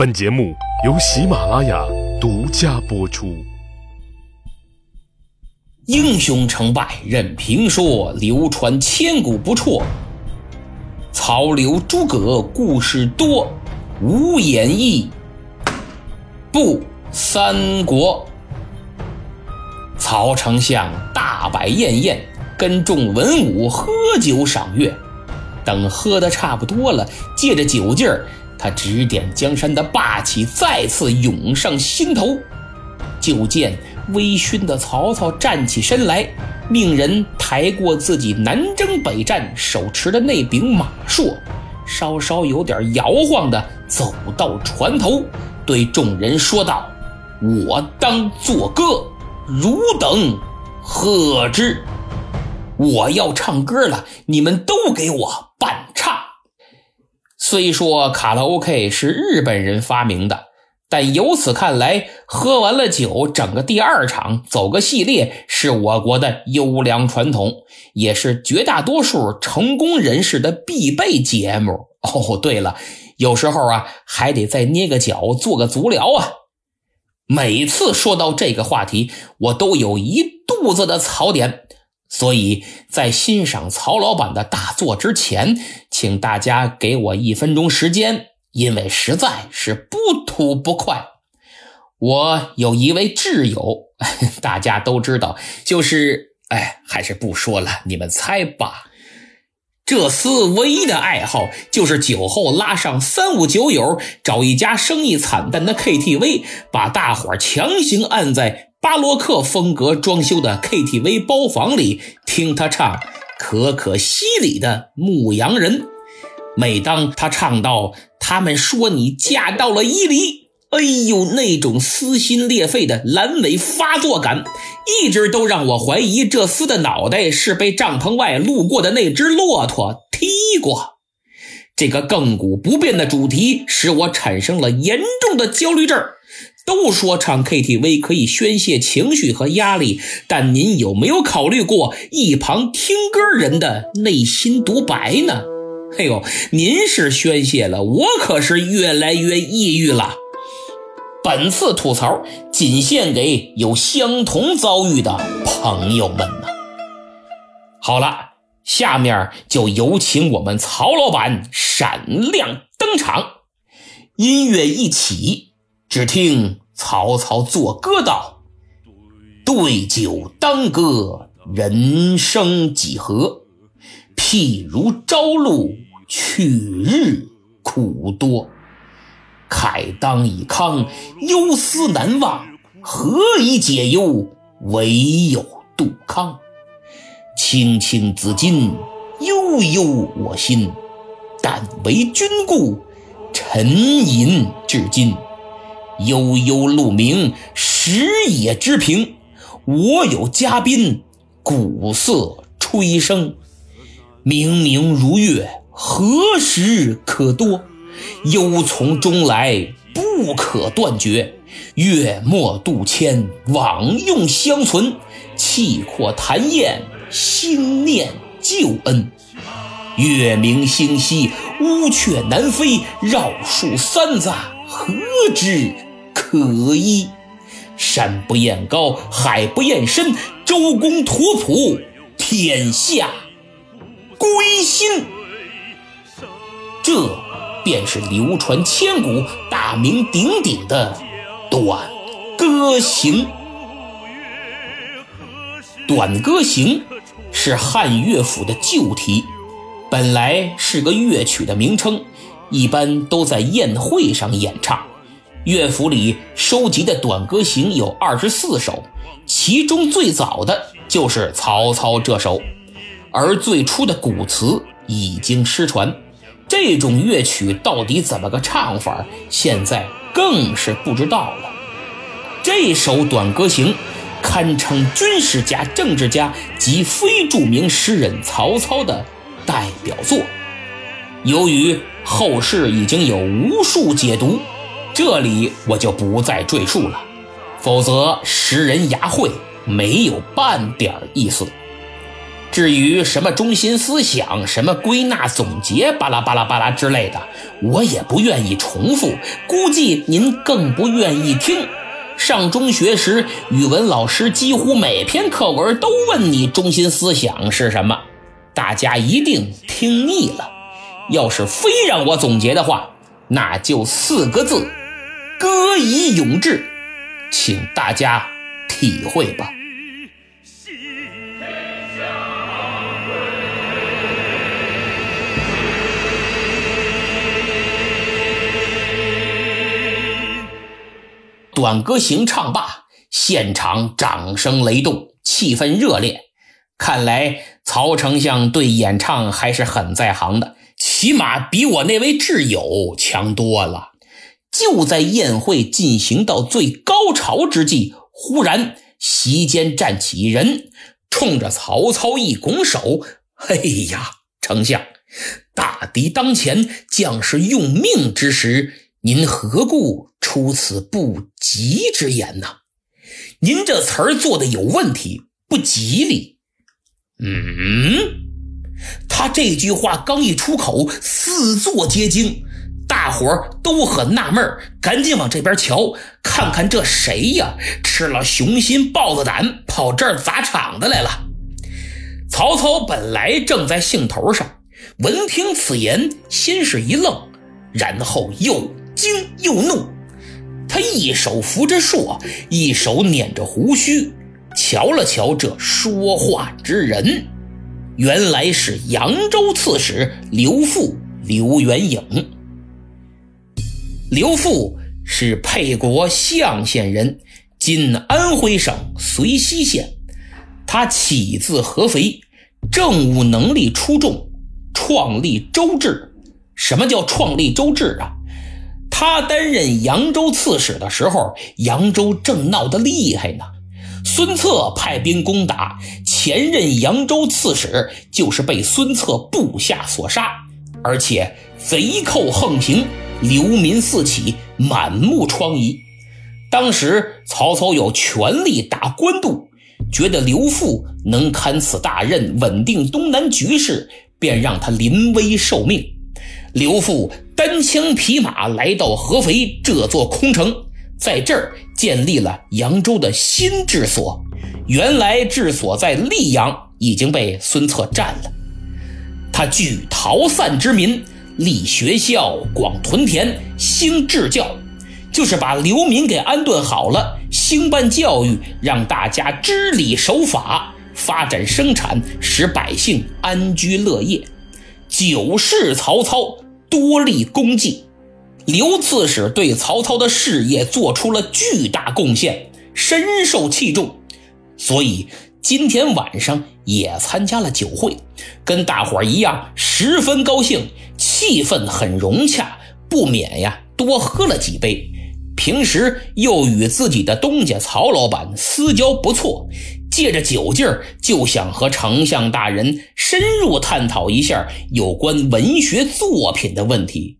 本节目由喜马拉雅独家播出。英雄成败任评说，流传千古不辍。曹刘诸葛故事多，无演义不三国。曹丞相大摆宴宴，跟众文武喝酒赏月。等喝的差不多了，借着酒劲儿。他指点江山的霸气再次涌上心头，就见微醺的曹操站起身来，命人抬过自己南征北战手持的那柄马槊，稍稍有点摇晃的走到船头，对众人说道：“我当作歌，汝等贺之。我要唱歌了，你们都给我伴唱。”虽说卡拉 OK 是日本人发明的，但由此看来，喝完了酒整个第二场走个系列是我国的优良传统，也是绝大多数成功人士的必备节目。哦，对了，有时候啊还得再捏个脚做个足疗啊。每次说到这个话题，我都有一肚子的槽点。所以在欣赏曹老板的大作之前，请大家给我一分钟时间，因为实在是不吐不快。我有一位挚友，大家都知道，就是哎，还是不说了，你们猜吧。这厮唯一的爱好就是酒后拉上三五酒友，找一家生意惨淡的 KTV，把大伙强行按在。巴洛克风格装修的 KTV 包房里，听他唱可可西里的《牧羊人》。每当他唱到“他们说你嫁到了伊犁”，哎呦，那种撕心裂肺的阑尾发作感，一直都让我怀疑这厮的脑袋是被帐篷外路过的那只骆驼踢过。这个亘古不变的主题，使我产生了严重的焦虑症。都说唱 KTV 可以宣泄情绪和压力，但您有没有考虑过一旁听歌人的内心独白呢？哎呦，您是宣泄了，我可是越来越抑郁了。本次吐槽仅献给有相同遭遇的朋友们呢。好了，下面就有请我们曹老板闪亮登场，音乐一起。只听曹操作歌道：“对酒当歌，人生几何？譬如朝露，去日苦多。慨当以慷，忧思难忘。何以解忧？唯有杜康。青青子衿，悠悠我心。但为君故，沉吟至今。”悠悠鹿鸣，食野之苹。我有嘉宾，鼓瑟吹笙。明明如月，何时可掇？忧从中来，不可断绝。月末渡迁，往用相存。气阔谈宴，心念旧恩。月明星稀，乌鹊南飞。绕树三匝，何枝？可依，山不厌高，海不厌深，周公吐哺，天下归心。这便是流传千古、大名鼎鼎的《短歌行》。《短歌行》是汉乐府的旧题，本来是个乐曲的名称，一般都在宴会上演唱。乐府里收集的短歌行有二十四首，其中最早的就是曹操这首，而最初的古词已经失传。这种乐曲到底怎么个唱法，现在更是不知道了。这首短歌行堪称军事家、政治家及非著名诗人曹操的代表作。由于后世已经有无数解读。这里我就不再赘述了，否则识人牙慧，没有半点意思。至于什么中心思想、什么归纳总结、巴拉巴拉巴拉之类的，我也不愿意重复，估计您更不愿意听。上中学时，语文老师几乎每篇课文都问你中心思想是什么，大家一定听腻了。要是非让我总结的话，那就四个字：歌以咏志，请大家体会吧。短歌行唱罢，现场掌声雷动，气氛热烈。看来曹丞相对演唱还是很在行的，起码比我那位挚友强多了。就在宴会进行到最高潮之际，忽然席间站起一人，冲着曹操一拱手：“哎呀，丞相，大敌当前，将士用命之时。”您何故出此不吉之言呢？您这词儿做的有问题，不吉利。嗯，他这句话刚一出口，四座皆惊，大伙都很纳闷赶紧往这边瞧，看看这谁呀？吃了雄心豹子胆，跑这儿砸场子来了。曹操本来正在兴头上，闻听此言，先是一愣，然后又。惊又怒，他一手扶着槊，一手捻着胡须，瞧了瞧这说话之人，原来是扬州刺史刘馥刘元颖。刘馥是沛国象县人，今安徽省遂溪县。他起自合肥，政务能力出众，创立周制。什么叫创立周制啊？他担任扬州刺史的时候，扬州正闹得厉害呢。孙策派兵攻打，前任扬州刺史就是被孙策部下所杀，而且贼寇横行，流民四起，满目疮痍。当时曹操有权力打官渡，觉得刘馥能堪此大任，稳定东南局势，便让他临危受命。刘馥。单枪匹马来到合肥这座空城，在这儿建立了扬州的新治所。原来治所在溧阳已经被孙策占了。他聚逃散之民，立学校，广屯田，兴治教，就是把流民给安顿好了，兴办教育，让大家知礼守法，发展生产，使百姓安居乐业。九世曹操。多立功绩，刘刺史对曹操的事业做出了巨大贡献，深受器重，所以今天晚上也参加了酒会，跟大伙儿一样十分高兴，气氛很融洽，不免呀多喝了几杯。平时又与自己的东家曹老板私交不错，借着酒劲儿就想和丞相大人深入探讨一下有关文学作品的问题。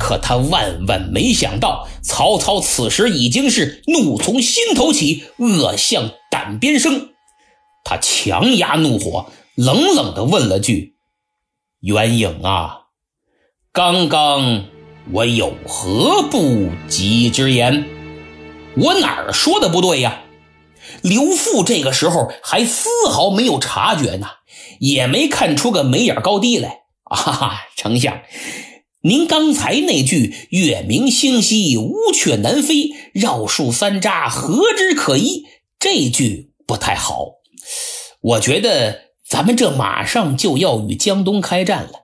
可他万万没想到，曹操此时已经是怒从心头起，恶向胆边生。他强压怒火，冷冷地问了句：“袁颖啊，刚刚……”我有何不吉之言？我哪儿说的不对呀？刘馥这个时候还丝毫没有察觉呢，也没看出个眉眼高低来。啊，丞相，您刚才那句“月明星稀，乌鹊南飞，绕树三匝，何枝可依”这句不太好。我觉得咱们这马上就要与江东开战了，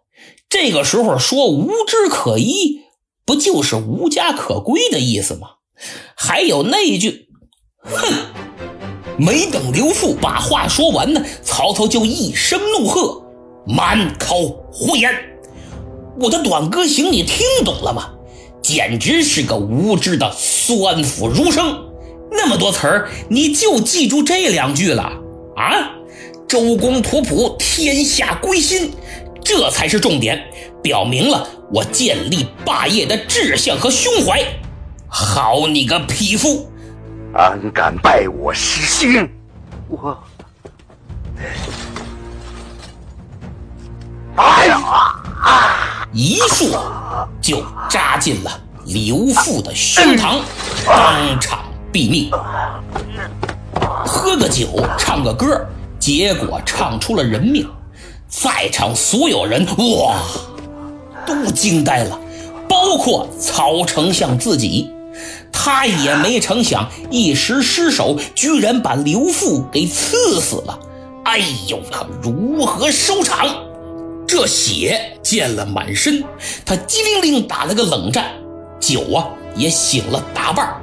这个时候说“无枝可依”。不就是无家可归的意思吗？还有那一句“哼”，没等刘馥把话说完呢，曹操就一声怒喝：“满口胡言！我的短歌行你听懂了吗？简直是个无知的酸腐儒生！那么多词儿，你就记住这两句了啊？周公吐哺，天下归心，这才是重点，表明了。”我建立霸业的志向和胸怀，好你个匹夫，安敢拜我师兄？我哎呀！一束就扎进了刘富的胸膛，当场毙命。喝个酒，唱个歌，结果唱出了人命。在场所有人哇，都惊呆了，包括曹丞相自己。他也没成想，一时失手，居然把刘富给刺死了。哎呦，可如何收场？这血溅了满身，他机灵灵打了个冷战，酒啊也醒了大半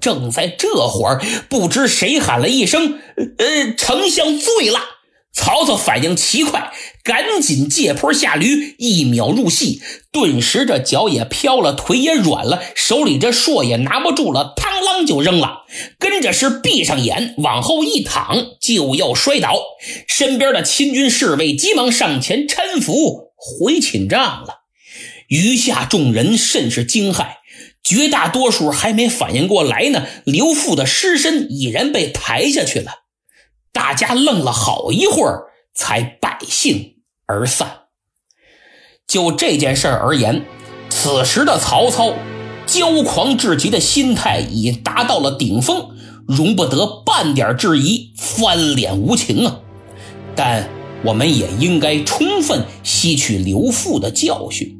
正在这会儿，不知谁喊了一声：“呃，丞相醉了。”曹操反应奇快，赶紧借坡下驴，一秒入戏。顿时这脚也飘了，腿也软了，手里这槊也拿不住了，嘡啷就扔了。跟着是闭上眼，往后一躺，就要摔倒。身边的亲军侍卫急忙上前搀扶回寝帐了。余下众人甚是惊骇，绝大多数还没反应过来呢，刘父的尸身已然被抬下去了。大家愣了好一会儿，才百兴而散。就这件事而言，此时的曹操骄狂至极的心态已达到了顶峰，容不得半点质疑，翻脸无情啊！但我们也应该充分吸取刘父的教训，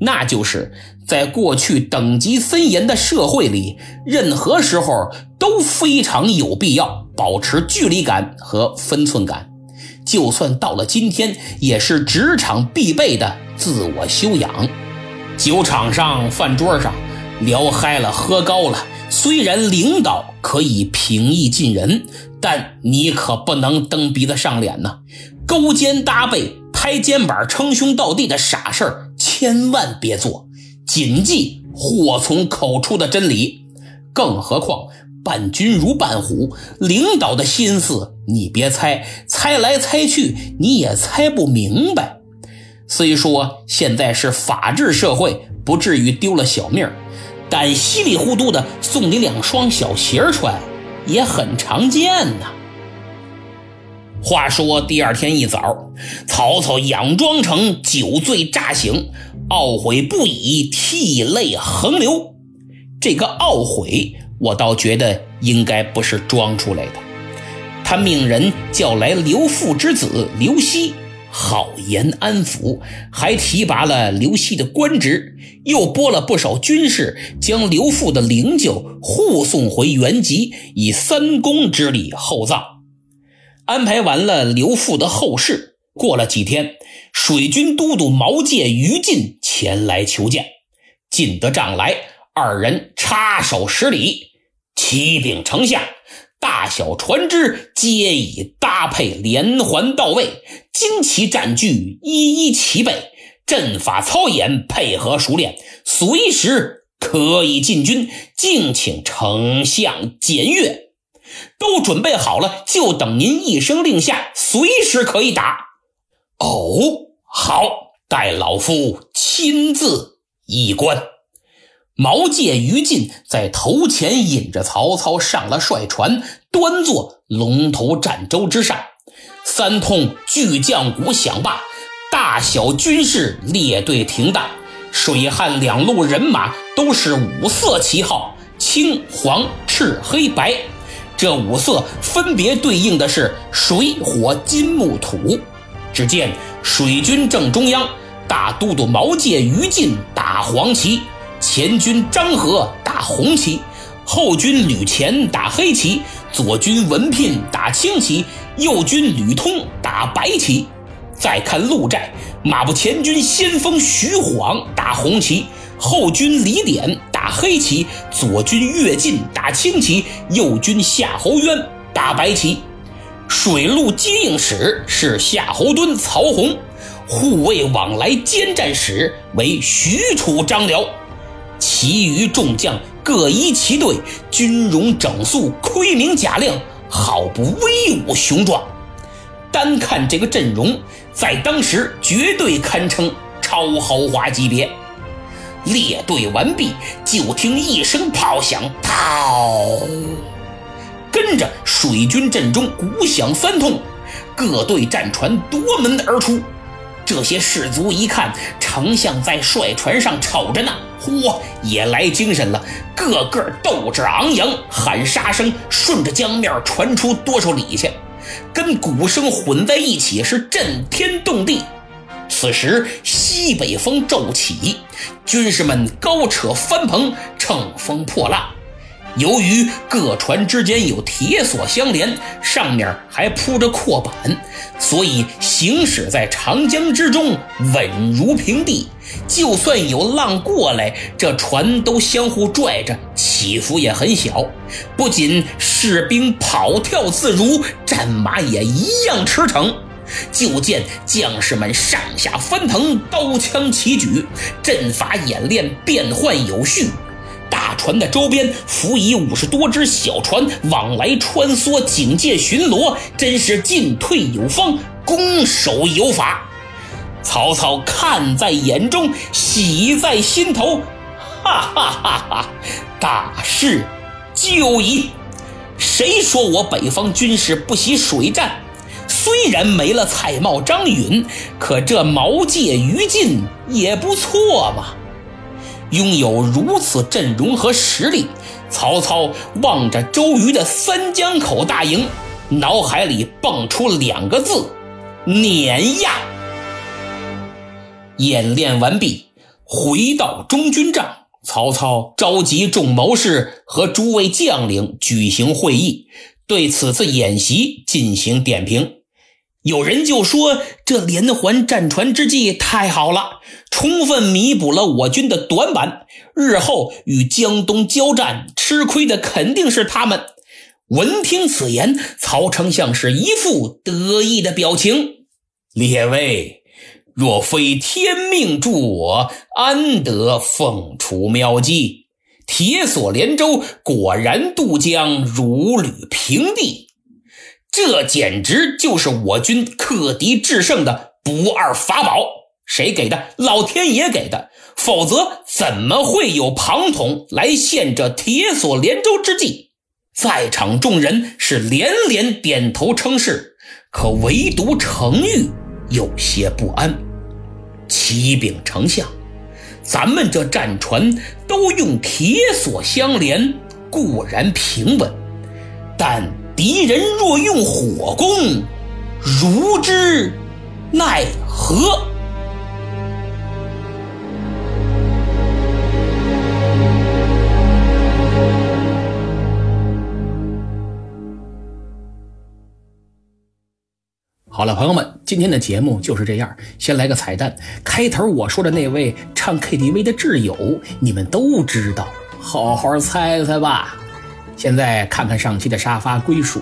那就是在过去等级森严的社会里，任何时候都非常有必要。保持距离感和分寸感，就算到了今天，也是职场必备的自我修养。酒场上、饭桌上聊嗨了、喝高了，虽然领导可以平易近人，但你可不能蹬鼻子上脸呐！勾肩搭背、拍肩膀、称兄道弟的傻事儿，千万别做。谨记祸从口出的真理。更何况。伴君如伴虎，领导的心思你别猜，猜来猜去你也猜不明白。虽说现在是法治社会，不至于丢了小命但稀里糊涂的送你两双小鞋穿，也很常见呐。话说第二天一早，曹操佯装成酒醉乍醒，懊悔不已，涕泪横流。这个懊悔。我倒觉得应该不是装出来的。他命人叫来刘父之子刘熙，好言安抚，还提拔了刘熙的官职，又拨了不少军士，将刘父的灵柩护送回原籍，以三公之礼厚葬。安排完了刘父的后事，过了几天，水军都督毛玠、于禁前来求见，进得帐来。二人插手施礼，启禀丞相，大小船只皆已搭配连环到位，旌旗战具一一齐备，阵法操演配合熟练，随时可以进军。敬请丞相检阅，都准备好了，就等您一声令下，随时可以打。哦，好，待老夫亲自一观。毛玠、于禁在头前引着曹操上了帅船，端坐龙头战舟之上。三通巨将鼓响罢，大小军士列队停当，水旱两路人马都是五色旗号：青、黄、赤、黑、白。这五色分别对应的是水、火、金、木、土。只见水军正中央，大都督毛玠、于禁打黄旗。前军张合打红旗，后军吕虔打黑旗，左军文聘打青旗，右军吕通打白旗。再看陆战，马步前军先锋徐晃打红旗，后军李典打黑旗，左军乐进打青旗，右军夏侯渊打白旗。水陆接应使是夏侯惇、曹洪，护卫往来兼战使为许褚、张辽。其余众将各依其队，军容整肃，盔明甲亮，好不威武雄壮。单看这个阵容，在当时绝对堪称超豪华级别。列队完毕，就听一声炮响，炮，跟着水军阵中鼓响三通，各队战船夺门而出。这些士卒一看丞相在帅船上瞅着呢，嚯，也来精神了，个个斗志昂扬，喊杀声顺着江面传出多少里去，跟鼓声混在一起，是震天动地。此时西北风骤起，军士们高扯帆篷，乘风破浪。由于各船之间有铁索相连，上面还铺着阔板，所以行驶在长江之中稳如平地。就算有浪过来，这船都相互拽着，起伏也很小。不仅士兵跑跳自如，战马也一样驰骋。就见将士们上下翻腾，刀枪齐举，阵法演练变换有序。大船的周边辅以五十多只小船，往来穿梭，警戒巡逻，真是进退有方，攻守有法。曹操看在眼中，喜在心头，哈哈哈哈！大事就矣。谁说我北方军事不习水战？虽然没了蔡瑁、张允，可这毛玠、于禁也不错嘛。拥有如此阵容和实力，曹操望着周瑜的三江口大营，脑海里蹦出两个字：碾压。演练完毕，回到中军帐，曹操召集众谋士和诸位将领举行会议，对此次演习进行点评。有人就说这连环战船之计太好了，充分弥补了我军的短板，日后与江东交战，吃亏的肯定是他们。闻听此言，曹丞相是一副得意的表情。列位，若非天命助我，安得凤雏喵鸡？铁索连舟，果然渡江如履平地。这简直就是我军克敌制胜的不二法宝，谁给的？老天爷给的，否则怎么会有庞统来献这铁索连舟之计？在场众人是连连点头称是，可唯独程昱有些不安。启禀丞相，咱们这战船都用铁索相连，固然平稳，但……敌人若用火攻，如之奈何？好了，朋友们，今天的节目就是这样。先来个彩蛋，开头我说的那位唱 KTV 的挚友，你们都知道，好好猜猜吧。现在看看上期的沙发归属，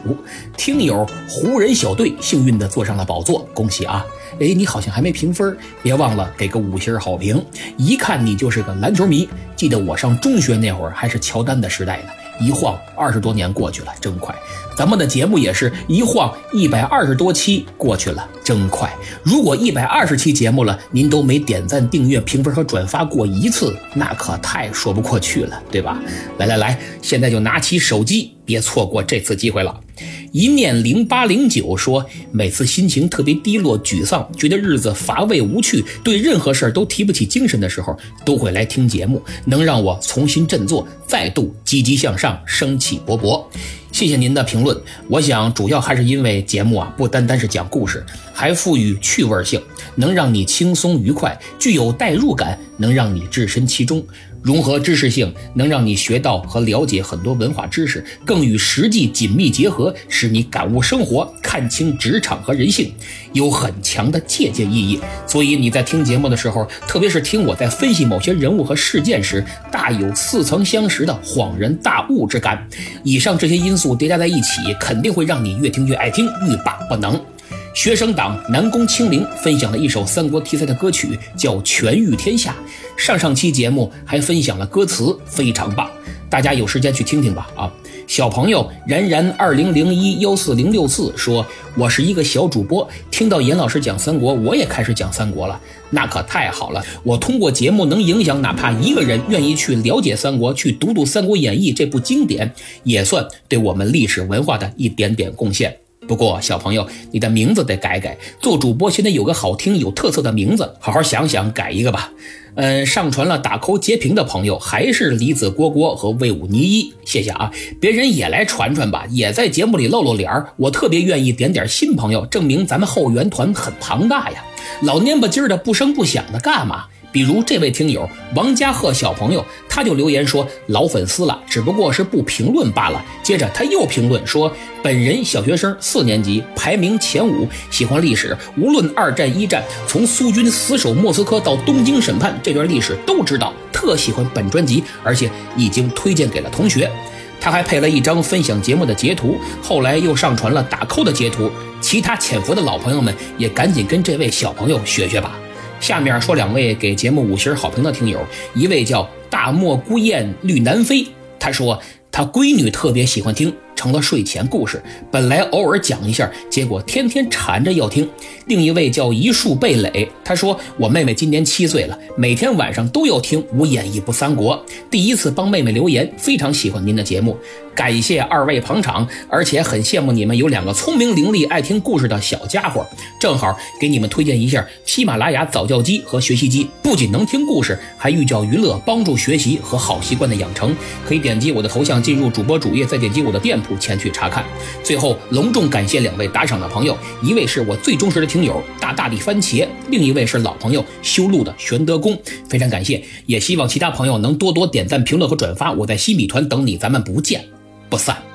听友湖人小队幸运的坐上了宝座，恭喜啊！哎，你好像还没评分，别忘了给个五星好评。一看你就是个篮球迷，记得我上中学那会儿还是乔丹的时代呢。一晃二十多年过去了，真快。咱们的节目也是一晃一百二十多期过去了，真快。如果一百二十期节目了，您都没点赞、订阅、评分和转发过一次，那可太说不过去了，对吧？来来来，现在就拿起手机，别错过这次机会了。一念零八零九说，每次心情特别低落、沮丧，觉得日子乏味无趣，对任何事儿都提不起精神的时候，都会来听节目，能让我重新振作，再度积极向上，生气勃勃。谢谢您的评论。我想主要还是因为节目啊，不单单是讲故事，还赋予趣味性，能让你轻松愉快，具有代入感，能让你置身其中。融合知识性，能让你学到和了解很多文化知识，更与实际紧密结合，使你感悟生活，看清职场和人性，有很强的借鉴意义。所以你在听节目的时候，特别是听我在分析某些人物和事件时，大有似曾相识的恍然大悟之感。以上这些因素叠加在一起，肯定会让你越听越爱听，欲罢不能。学生党南宫清灵分享了一首三国题材的歌曲，叫《权御天下》。上上期节目还分享了歌词，非常棒，大家有时间去听听吧。啊，小朋友然然二零零一幺四零六四说：“我是一个小主播，听到严老师讲三国，我也开始讲三国了，那可太好了！我通过节目能影响哪怕一个人愿意去了解三国，去读读《三国演义》这部经典，也算对我们历史文化的一点点贡献。”不过小朋友，你的名字得改改。做主播现在有个好听、有特色的名字，好好想想改一个吧。嗯，上传了打扣截屏的朋友还是李子郭郭和魏武倪一，谢谢啊！别人也来传传吧，也在节目里露露脸儿。我特别愿意点点新朋友，证明咱们后援团很庞大呀。老蔫巴唧的不声不响的干嘛？比如这位听友王家鹤小朋友，他就留言说老粉丝了，只不过是不评论罢了。接着他又评论说，本人小学生四年级，排名前五，喜欢历史，无论二战一战，从苏军死守莫斯科到东京审判这段历史都知道，特喜欢本专辑，而且已经推荐给了同学。他还配了一张分享节目的截图，后来又上传了打 call 的截图。其他潜伏的老朋友们也赶紧跟这位小朋友学学吧。下面说两位给节目五星好评的听友，一位叫大漠孤雁绿南飞，他说他闺女特别喜欢听。成了睡前故事，本来偶尔讲一下，结果天天缠着要听。另一位叫一树蓓蕾，他说我妹妹今年七岁了，每天晚上都要听无演义不三国。第一次帮妹妹留言，非常喜欢您的节目，感谢二位捧场，而且很羡慕你们有两个聪明伶俐、爱听故事的小家伙。正好给你们推荐一下喜马拉雅早教机和学习机，不仅能听故事，还寓教于乐，帮助学习和好习惯的养成。可以点击我的头像进入主播主页，再点击我的店铺。前去查看。最后，隆重感谢两位打赏的朋友，一位是我最忠实的听友大大的番茄，另一位是老朋友修路的玄德公，非常感谢。也希望其他朋友能多多点赞、评论和转发。我在新米团等你，咱们不见不散。